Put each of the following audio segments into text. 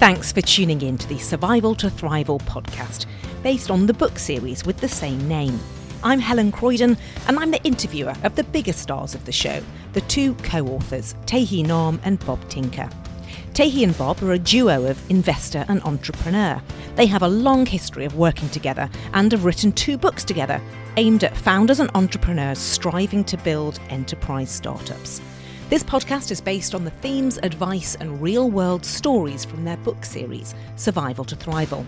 Thanks for tuning in to the Survival to Thrival podcast, based on the book series with the same name. I'm Helen Croydon, and I'm the interviewer of the biggest stars of the show, the two co authors, Tae Hea Nahm and Bob Tinker. Tae Hea and Bob are a duo of investor and entrepreneur. They have a long history of working together and have written two books together aimed at founders and entrepreneurs striving to build enterprise startups. This podcast is based on the themes, advice, and real world stories from their book series, Survival to Thrival.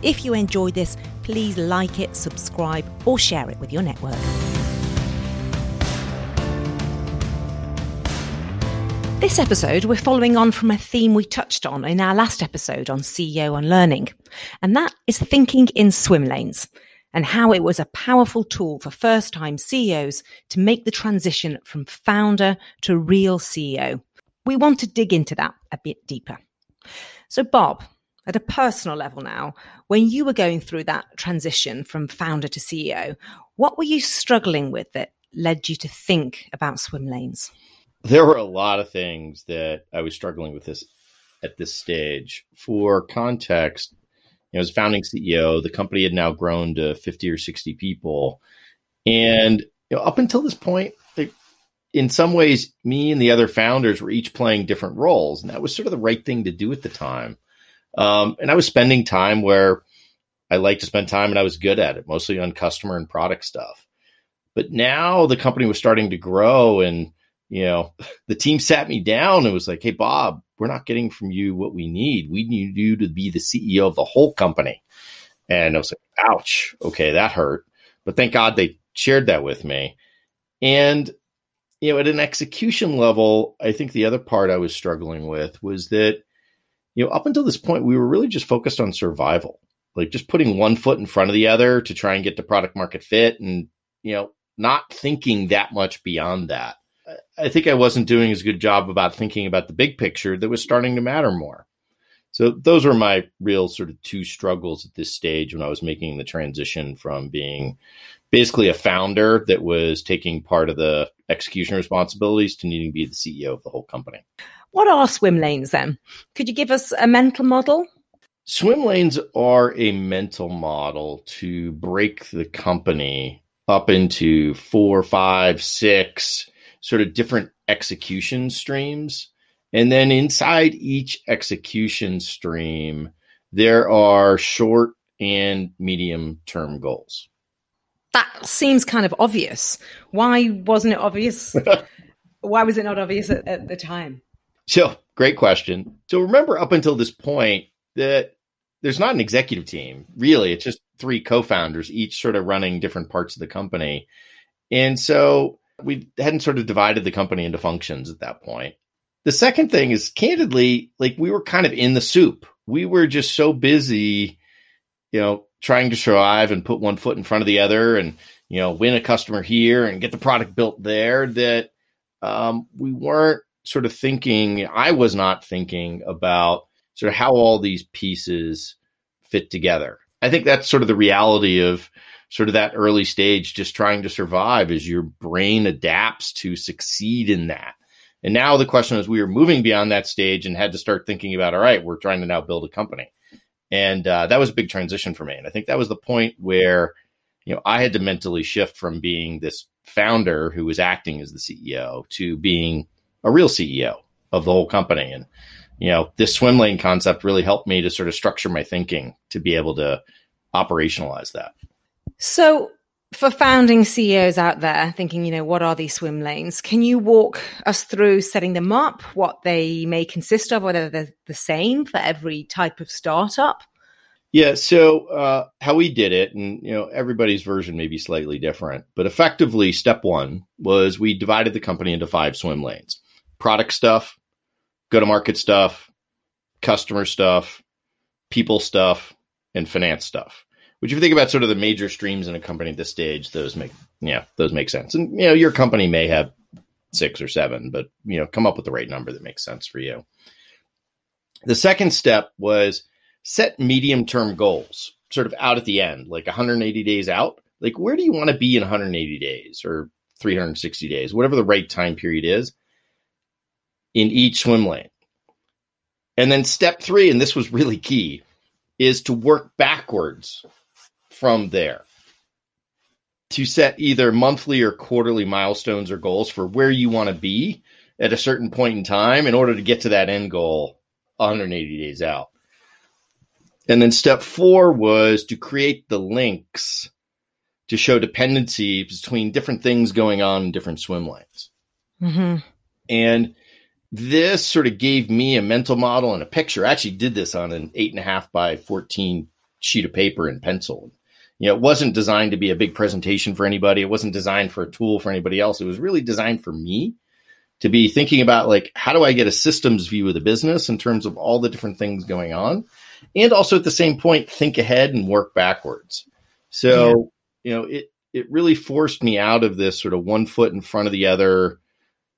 If you enjoyed this, please like it, subscribe, or share it with your network. This episode, we're following on from a theme we touched on in our last episode on CEO Unlearning, and that is thinking in swim lanes and how it was a powerful tool for first time CEOs to make the transition from founder to real CEO. We want to dig into that a bit deeper. So, Bob, at a personal level now, when you were going through that transition from founder to CEO, what were you struggling with that led you to think about swim lanes? There were a lot of things that I was struggling with this at this stage. For context, know, as founding CEO, the company had now grown to 50 or 60 people. And you know, up until this point, they, in some ways, me and the other founders were each playing different roles. And that was sort of the right thing to do at the time. Um, and I was spending time where I like to spend time and I was good at it, mostly on customer and product stuff. But now the company was starting to grow and you know, the team sat me down and was like, Hey, Bob, we're not getting from you what we need. We need you to be the CEO of the whole company. And I was like, ouch. Okay, that hurt. But thank God they shared that with me. And, you know, at an execution level, I think the other part I was struggling with was that, you know, up until this point, we were really just focused on survival, like just putting one foot in front of the other to try and get to product market fit and, you know, not thinking that much beyond that. I think I wasn't doing as good a job about thinking about the big picture that was starting to matter more. So those were my real sort of two struggles at this stage when I was making the transition from being basically a founder that was taking part of the execution responsibilities to needing to be the CEO of the whole company. What are swim lanes then? Could you give us a mental model? Swim lanes are a mental model to break the company up into four, five, six sort of different execution streams. And then inside each execution stream, there are short and medium term goals. That seems kind of obvious. Why wasn't it obvious? Why was it not obvious at, at the time? So, great question. So, remember up until this point that there's not an executive team, really. It's just three co founders, each sort of running different parts of the company. And so, we hadn't sort of divided the company into functions at that point. The second thing is candidly, like we were kind of in the soup. We were just so busy, you know, trying to survive and put one foot in front of the other and, you know, win a customer here and get the product built there that um, we weren't sort of thinking, I was not thinking about sort of how all these pieces fit together. I think that's sort of the reality of sort of that early stage, just trying to survive as your brain adapts to succeed in that. And now the question is, we were moving beyond that stage and had to start thinking about, all right, we're trying to now build a company. And uh, that was a big transition for me. And I think that was the point where, you know, I had to mentally shift from being this founder who was acting as the CEO to being a real CEO of the whole company. And, you know, this swim lane concept really helped me to sort of structure my thinking to be able to operationalize that. So, for founding CEOs out there thinking, you know, what are these swim lanes? Can you walk us through setting them up, what they may consist of, whether they're the same for every type of startup? Yeah, so uh, how we did it, and you know, everybody's version may be slightly different, but effectively, step one was we divided the company into five swim lanes: product stuff, go-to-market stuff, customer stuff, people stuff, and finance stuff. Which, if you think about sort of the major streams in a company at this stage, those make yeah, those make sense. And you know, your company may have six or seven, but you know, come up with the right number that makes sense for you. The second step was set medium term goals, sort of out at the end, like 180 days out. Like, where do you want to be in 180 days or 360 days, whatever the right time period is in each swim lane? And then step three, and this was really key, is to work backwards from there to set either monthly or quarterly milestones or goals for where you want to be at a certain point in time in order to get to that end goal 180 days out. And then step four was to create the links to show dependency between different things going on in different swim lanes. Mm-hmm. And this sort of gave me a mental model and a picture. I actually did this on an eight and a half by 14 sheet of paper and pencil. You know, it wasn't designed to be a big presentation for anybody. It wasn't designed for a tool for anybody else. It was really designed for me to be thinking about like, how do I get a systems view of the business in terms of all the different things going on? And also at the same point, think ahead and work backwards. So, yeah. you know, it, it really forced me out of this sort of one foot in front of the other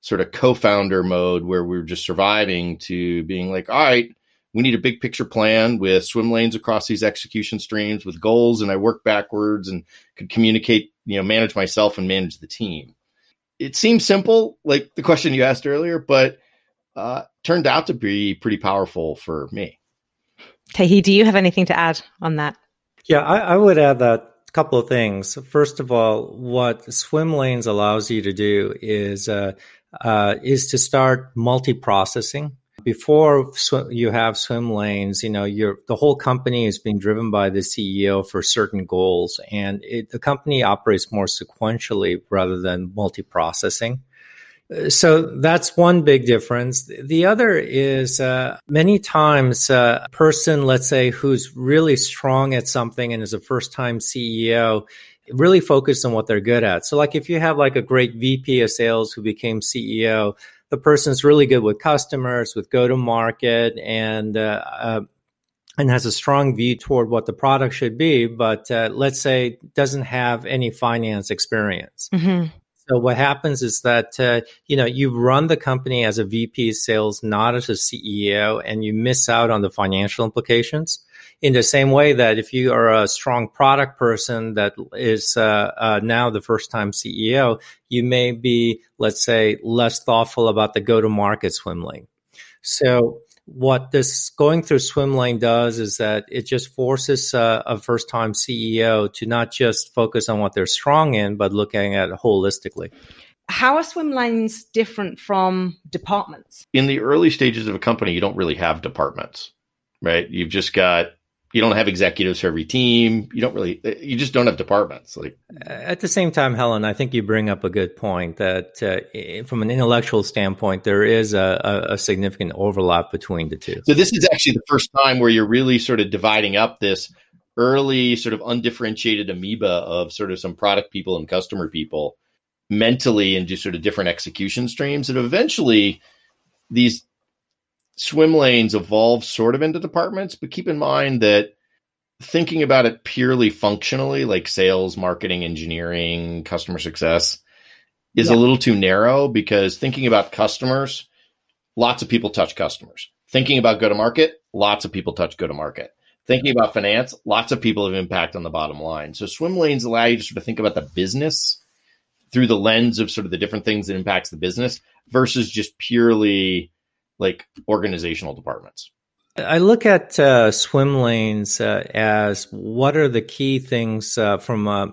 sort of co-founder mode where we are just surviving to being like, all right, we need a big picture plan with swim lanes across these execution streams with goals and I work backwards and could communicate, you know, manage myself and manage the team. It seems simple, like the question you asked earlier, but uh, turned out to be pretty powerful for me. Tae Hea, do you have anything to add on that? Yeah, I, I would add that a couple of things. First of all, what swim lanes allows you to do is uh, uh, is to start multi-processing. Before sw- you have swim lanes, you know, the whole company is being driven by the CEO for certain goals, and it, the company operates more sequentially rather than multi-processing. So that's one big difference. The other is uh, many times uh, a person, let's say, who's really strong at something and is a first time CEO, really focused on what they're good at. So like if you have like a great VP of sales who became CEO, the person's really good with customers, with go to market and, uh, uh, and has a strong view toward what the product should be, but uh, let's say doesn't have any finance experience. Mm-hmm. So what happens is that uh, you know you run the company as a VP of sales, not as a CEO, and you miss out on the financial implications in the same way that if you are a strong product person that is uh, uh, now the first time CEO, you may be, let's say, less thoughtful about the go to market swim lane. So what this going through swim lane does is that it just forces uh, a first time CEO to not just focus on what they're strong in, but looking at it holistically. How are swim lanes different from departments? In the early stages of a company, you don't really have departments, right? You've just got you don't have executives for every team. You don't really, you just don't have departments. Like at the same time, Helen, I think you bring up a good point that uh, from an intellectual standpoint, there is a, a, significant overlap between the two. So this is actually the first time where you're really sort of dividing up this early sort of undifferentiated amoeba of sort of some product people and customer people mentally into sort of different execution streams. And eventually these swim lanes evolve sort of into departments, but keep in mind that thinking about it purely functionally, like sales, marketing, engineering, customer success, is yeah. a little too narrow because thinking about customers, lots of people touch customers. Thinking about go to market, lots of people touch go to market. Thinking about finance, lots of people have impact on the bottom line. So swim lanes allow you to sort of think about the business through the lens of sort of the different things that impacts the business versus just purely like organizational departments? I look at uh, swim lanes uh, as what are the key things uh, from uh,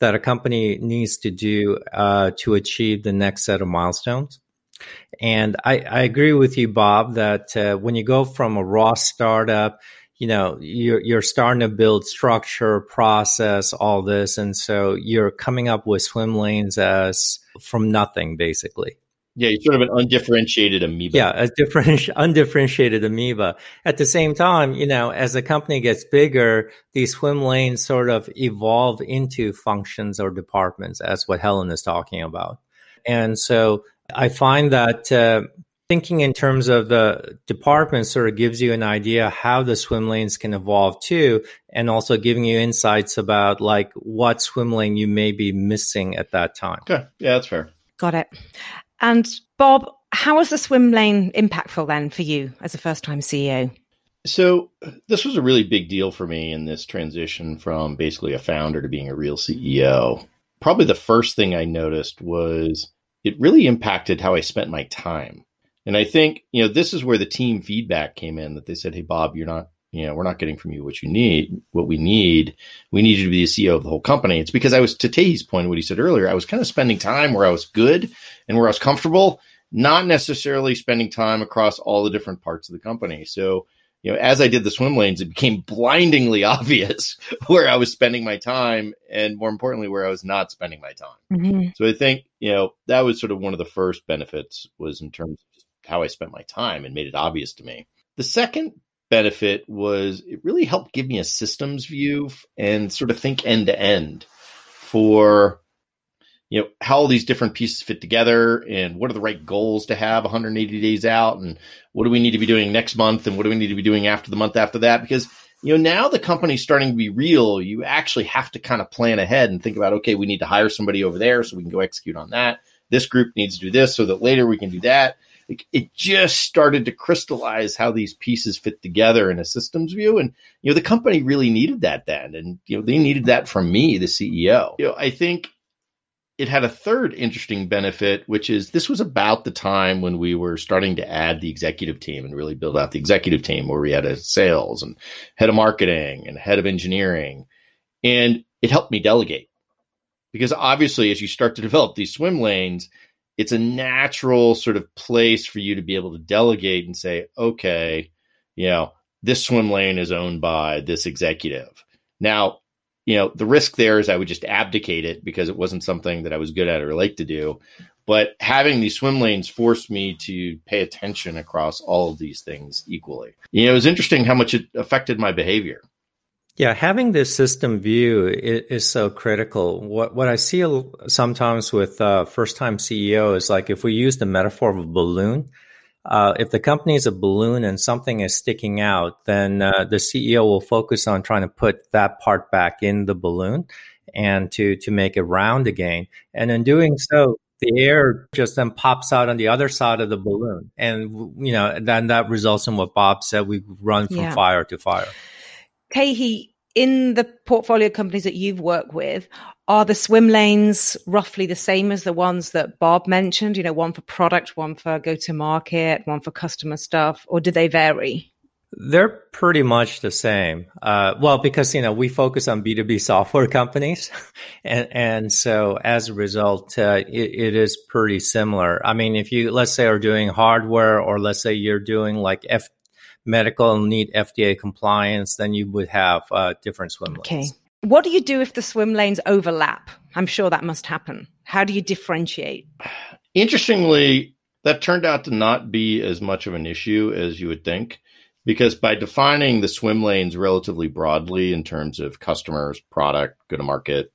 that a company needs to do uh, to achieve the next set of milestones. And I, I agree with you, Bob, that uh, when you go from a raw startup, you know you're you're starting to build structure, process, all this, and so you're coming up with swim lanes as from nothing, basically. Yeah, you're sort of an undifferentiated amoeba. Yeah, a different, undifferentiated amoeba. At the same time, you know, as the company gets bigger, these swim lanes sort of evolve into functions or departments, as what Helen is talking about. And so I find that uh, thinking in terms of the department sort of gives you an idea how the swim lanes can evolve too, and also giving you insights about like what swim lane you may be missing at that time. Okay. Yeah, that's fair. Got it. And Bob, how was the swim lane impactful then for you as a first time CEO? So, this was a really big deal for me in this transition from basically a founder to being a real CEO. Probably the first thing I noticed was it really impacted how I spent my time. And I think, you know, this is where the team feedback came in that they said, Hey, Bob, you're not, you know, we're not getting from you what you need, what we need. We need you to be the CEO of the whole company. It's because I was, to Tae Hea's point, what he said earlier, I was kind of spending time where I was good and where I was comfortable, not necessarily spending time across all the different parts of the company. So, you know, as I did the swim lanes, it became blindingly obvious where I was spending my time and more importantly, where I was not spending my time. Mm-hmm. So I think, you know, that was sort of one of the first benefits was in terms of how I spent my time and made it obvious to me. The second benefit was it really helped give me a systems view and sort of think end to end for you know how all these different pieces fit together and what are the right goals to have 180 days out and what do we need to be doing next month and what do we need to be doing after the month after that? Because you know now the company's starting to be real you actually have to kind of plan ahead and think about okay we need to hire somebody over there so we can go execute on that. This group needs to do this so that later we can do that it just started to crystallize how these pieces fit together in a systems view. And you know the company really needed that then. And you know they needed that from me the ceo you know i think it had a third interesting benefit, which is this was about the time when we were starting to add the executive team and really build out the executive team where we had a sales and head of marketing and head of engineering. And it helped me delegate because obviously, as you start to develop these swim lanes, it's a natural sort of place for you to be able to delegate and say, okay, you know, this swim lane is owned by this executive. Now, you know, the risk there is I would just abdicate it because it wasn't something that I was good at or like to do. But having these swim lanes forced me to pay attention across all of these things equally. You know, it was interesting how much it affected my behavior. Yeah, having this system view is, is so critical. What what I see sometimes with uh, first time CEO is like if we use the metaphor of a balloon, uh, if the company is a balloon and something is sticking out, then uh, the CEO will focus on trying to put that part back in the balloon and to to make it round again. And in doing so, the air just then pops out on the other side of the balloon, and you know then that results in what Bob said: we run from yeah. fire to fire. Tae Hea, in the portfolio companies that you've worked with, are the swim lanes roughly the same as the ones that Bob mentioned? You know, one for product, one for go to market, one for customer stuff, or do they vary? They're pretty much the same. Uh, well, because you know we focus on B two B software companies, and and so as a result, uh, it, it is pretty similar. I mean, if you let's say are doing hardware, or let's say you're doing like F medical and need FDA compliance, then you would have uh, different swim lanes. okay. What do you do if the swim lanes overlap? I'm sure that must happen. How do you differentiate? Interestingly, that turned out to not be as much of an issue as you would think, because by defining the swim lanes relatively broadly in terms of customers, product, go to market,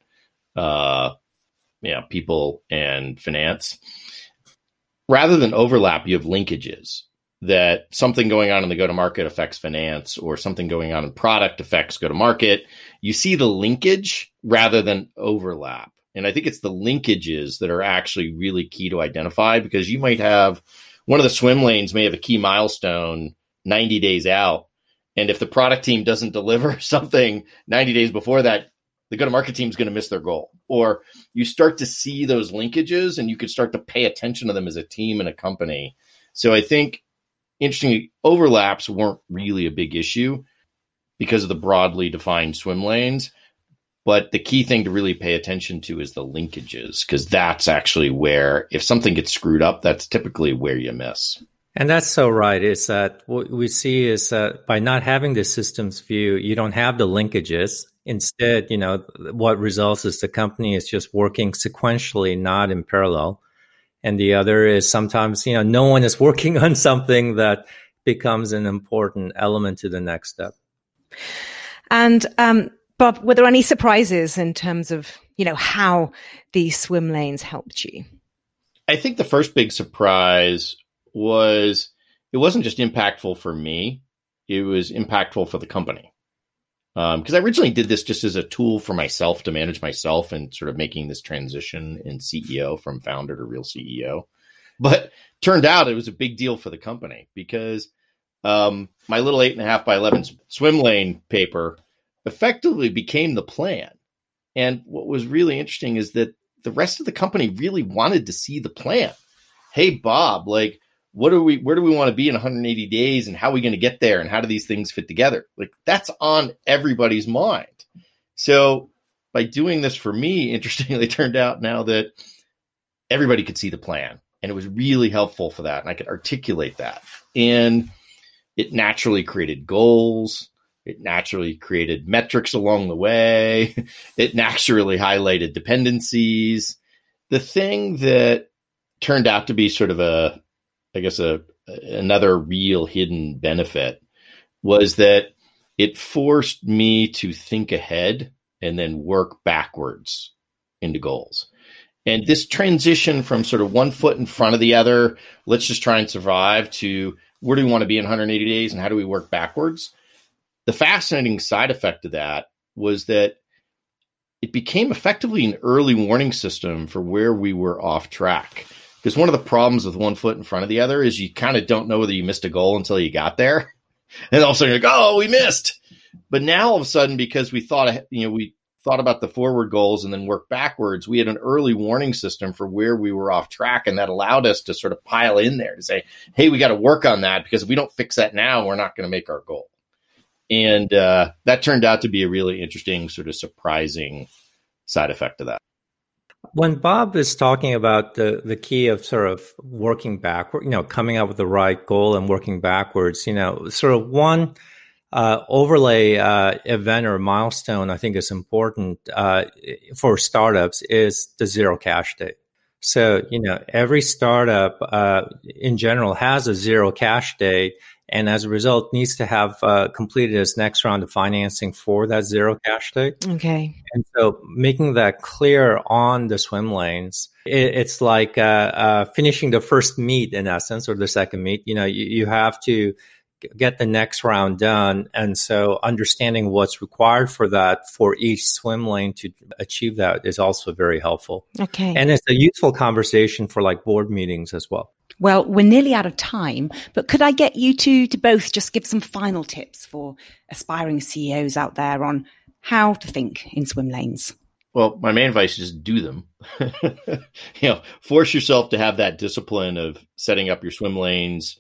uh, yeah, people, and finance, rather than overlap, you have linkages that something going on in the go to market affects finance or something going on in product affects go to market. You see the linkage rather than overlap. And I think it's the linkages that are actually really key to identify because you might have one of the swim lanes may have a key milestone 90 days out. And if the product team doesn't deliver something 90 days before that, the go to market team is going to miss their goal. Or you start to see those linkages and you could start to pay attention to them as a team and a company. So I think interestingly, overlaps weren't really a big issue because of the broadly defined swim lanes. But the key thing to really pay attention to is the linkages, because that's actually where, if something gets screwed up, that's typically where you miss. And that's so right. Is that what we see is that by not having the systems view, you don't have the linkages. Instead, you know, what results is the company is just working sequentially, not in parallel and the other is sometimes you know no one is working on something that becomes an important element to the next step. And um, bob were there any surprises in terms of you know how these swim lanes helped you? I think the first big surprise was it wasn't just impactful for me. It was impactful for the company because um, I originally did this just as a tool for myself to manage myself and sort of making this transition in CEO from founder to real CEO. But turned out it was a big deal for the company because um, my little eight and a half by 11 swim lane paper effectively became the plan. And what was really interesting is that the rest of the company really wanted to see the plan. Hey, Bob, like, what do we where do we want to be in 180 days and how are we going to get there and how do these things fit together? Like that's on everybody's mind. So by doing this for me interestingly turned out now that everybody could see the plan and it was really helpful for that and i could articulate that. And it naturally created goals it naturally created metrics along the way it naturally highlighted dependencies. The thing that turned out to be sort of a I guess a another real hidden benefit was that it forced me to think ahead and then work backwards into goals. And this transition from sort of one foot in front of the other, let's just try and survive, to where do we want to be in 180 days and how do we work backwards? The fascinating side effect of that was that it became effectively an early warning system for where we were off track. Because one of the problems with one foot in front of the other is you kind of don't know whether you missed a goal until you got there. And all of a sudden you're like, oh, we missed. But now all of a sudden, because we thought, you know, we thought about the forward goals and then work backwards, we had an early warning system for where we were off track. And that allowed us to sort of pile in there to say, hey, we got to work on that because if we don't fix that now, we're not going to make our goal. And uh, that turned out to be a really interesting, sort of surprising side effect of that. When Bob is talking about the, the key of sort of working backward, you know, coming up with the right goal and working backwards, you know, sort of one uh, overlay uh, event or milestone I think is important uh, for startups is the zero cash date. So, you know, every startup uh, in general has a zero cash date and as a result needs to have uh, completed its next round of financing for that zero cash date. Okay. And so making that clear on the swim lanes, it, it's like uh, uh, finishing the first meet in essence, or the second meet. You know, you, you have to get the next round done. And so understanding what's required for that for each swim lane to achieve that is also very helpful. Okay. And it's a useful conversation for like board meetings as well. Well, we're nearly out of time, but could I get you two to both just give some final tips for aspiring CEOs out there on how to think in swim lanes? Well, my main advice is just do them. you know, force yourself to have that discipline of setting up your swim lanes,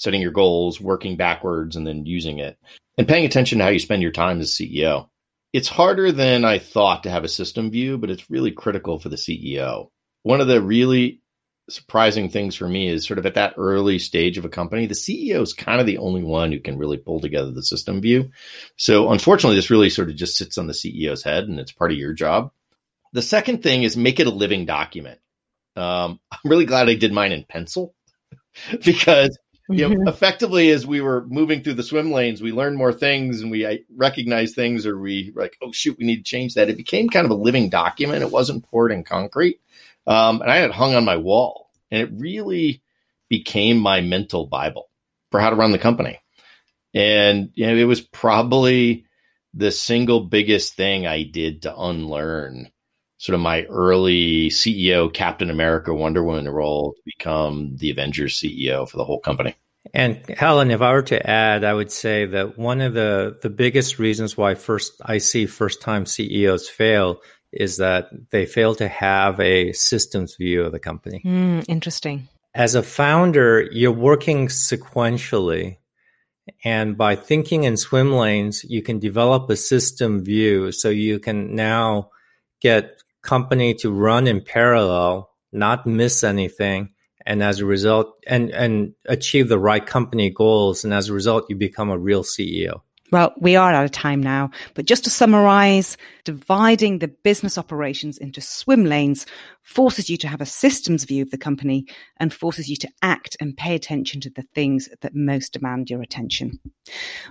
setting your goals, working backwards, and then using it, and paying attention to how you spend your time as CEO. It's harder than I thought to have a system view, but it's really critical for the CEO. One of the really surprising things for me is sort of at that early stage of a company, the CEO is kind of the only one who can really pull together the system view. So unfortunately, this really sort of just sits on the CEO's head and it's part of your job. The second thing is make it a living document. Um, I'm really glad I did mine in pencil because you know, mm-hmm. effectively as we were moving through the swim lanes, we learned more things and we recognized things or we like, oh shoot, we need to change that. It became kind of a living document. It wasn't poured in concrete. Um, and I had it hung on my wall, and it really became my mental Bible for how to run the company. And you know, it was probably the single biggest thing I did to unlearn sort of my early CEO, Captain America, Wonder Woman role to become the Avengers CEO for the whole company. And Helen, if I were to add, I would say that one of the, the biggest reasons why first I see first time CEOs fail is that they fail to have a systems view of the company. Mm, interesting. As a founder, you're working sequentially. And by thinking in swim lanes, you can develop a system view so you can now get company to run in parallel, not miss anything. And as a result, and, and achieve the right company goals. And as a result, you become a real CEO. Well, we are out of time now, but just to summarize, dividing the business operations into swim lanes forces you to have a systems view of the company and forces you to act and pay attention to the things that most demand your attention.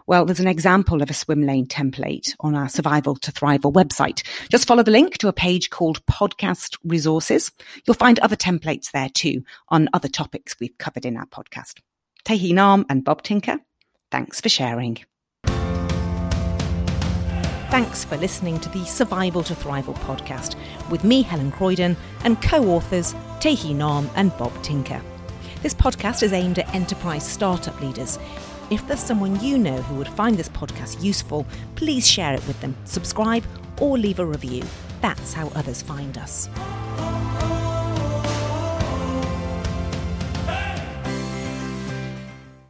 Well, there's an example of a swim lane template on our Survival to Thrival website. Just follow the link to a page called Podcast Resources. You'll find other templates there too on other topics we've covered in our podcast. Tae Nahm and Bob Tinker, thanks for sharing. Thanks for listening to the Survival to Thrival podcast with me, Helen Croydon, and co authors Tae Nahm and Bob Tinker. This podcast is aimed at enterprise startup leaders. If there's someone you know who would find this podcast useful, please share it with them, subscribe, or leave a review. That's how others find us.